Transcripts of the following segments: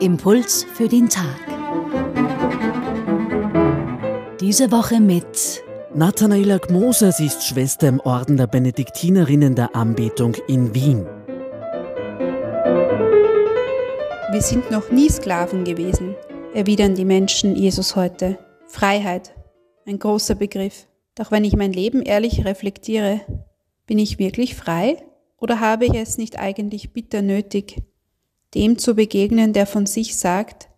Impuls für den Tag. Diese Woche mit Nathanaela Gmoser, sie ist Schwester im Orden der Benediktinerinnen der Anbetung in Wien. Wir sind noch nie Sklaven gewesen, erwidern die Menschen Jesus heute. Freiheit, ein großer Begriff. Doch wenn ich mein Leben ehrlich reflektiere, bin ich wirklich frei oder habe ich es nicht eigentlich bitter nötig, dem zu begegnen, der von sich sagt,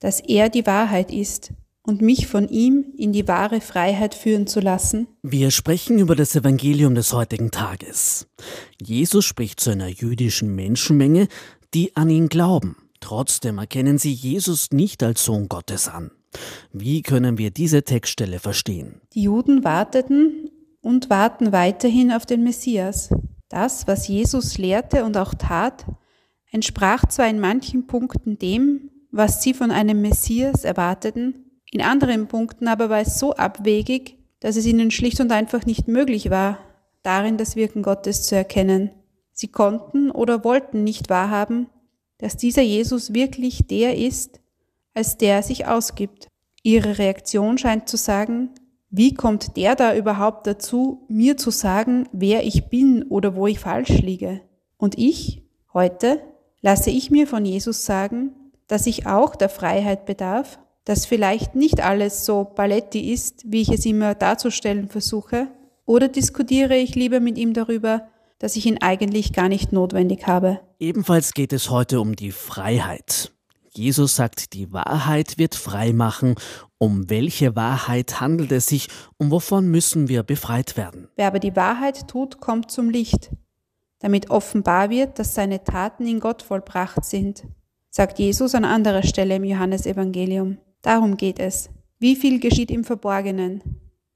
dass er die Wahrheit ist und mich von ihm in die wahre Freiheit führen zu lassen? Wir sprechen über das Evangelium des heutigen Tages. Jesus spricht zu einer jüdischen Menschenmenge, die an ihn glauben. Trotzdem erkennen sie Jesus nicht als Sohn Gottes an. Wie können wir diese Textstelle verstehen? Die Juden warteten und warten weiterhin auf den Messias. Das, was Jesus lehrte und auch tat, entsprach zwar in manchen Punkten dem, was sie von einem Messias erwarteten, in anderen Punkten aber war es so abwegig, dass es ihnen schlicht und einfach nicht möglich war, darin das Wirken Gottes zu erkennen. Sie konnten oder wollten nicht wahrhaben, dass dieser Jesus wirklich der ist, als der er sich ausgibt. Ihre Reaktion scheint zu sagen, wie kommt der da überhaupt dazu, mir zu sagen, wer ich bin oder wo ich falsch liege? Und ich, heute, lasse ich mir von Jesus sagen, dass ich auch der Freiheit bedarf, dass vielleicht nicht alles so paletti ist, wie ich es immer darzustellen versuche, oder diskutiere ich lieber mit ihm darüber, dass ich ihn eigentlich gar nicht notwendig habe. Ebenfalls geht es heute um die Freiheit. Jesus sagt, die Wahrheit wird frei machen. Um welche Wahrheit handelt es sich und wovon müssen wir befreit werden? Wer aber die Wahrheit tut, kommt zum Licht, damit offenbar wird, dass seine Taten in Gott vollbracht sind, sagt Jesus an anderer Stelle im Johannesevangelium. Darum geht es. Wie viel geschieht im Verborgenen?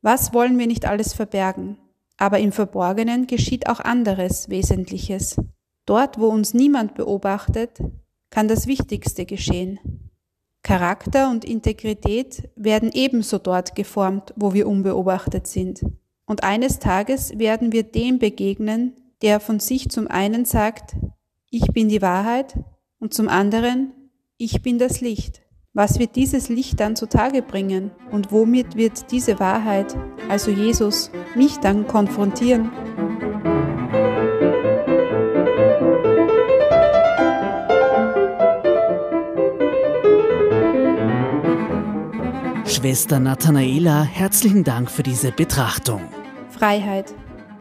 Was wollen wir nicht alles verbergen? Aber im Verborgenen geschieht auch anderes Wesentliches. Dort, wo uns niemand beobachtet, kann das Wichtigste geschehen. Charakter und Integrität werden ebenso dort geformt, wo wir unbeobachtet sind. Und eines Tages werden wir dem begegnen, der von sich zum einen sagt, ich bin die Wahrheit und zum anderen, ich bin das Licht. Was wird dieses Licht dann zutage bringen und womit wird diese Wahrheit, also Jesus, mich dann konfrontieren? Schwester Nathanaela, herzlichen Dank für diese Betrachtung. Freiheit.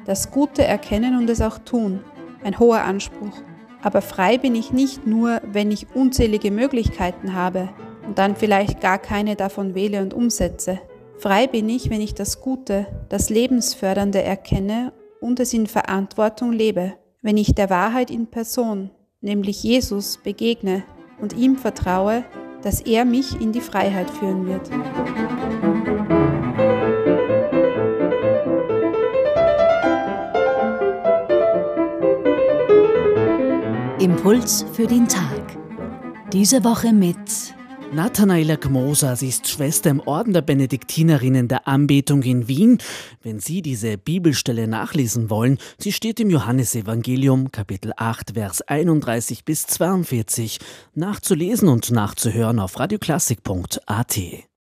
Das Gute erkennen und es auch tun. Ein hoher Anspruch. Aber frei bin ich nicht nur, wenn ich unzählige Möglichkeiten habe und dann vielleicht gar keine davon wähle und umsetze. Frei bin ich, wenn ich das Gute, das Lebensfördernde erkenne und es in Verantwortung lebe. Wenn ich der Wahrheit in Person, nämlich Jesus, begegne und ihm vertraue, dass er mich in die Freiheit führen wird. Impuls für den Tag. Diese Woche mit Nathanaela sie ist Schwester im Orden der Benediktinerinnen der Anbetung in Wien. Wenn Sie diese Bibelstelle nachlesen wollen, sie steht im Johannesevangelium Kapitel 8, Vers 31 bis 42, nachzulesen und nachzuhören auf radioklassik.at.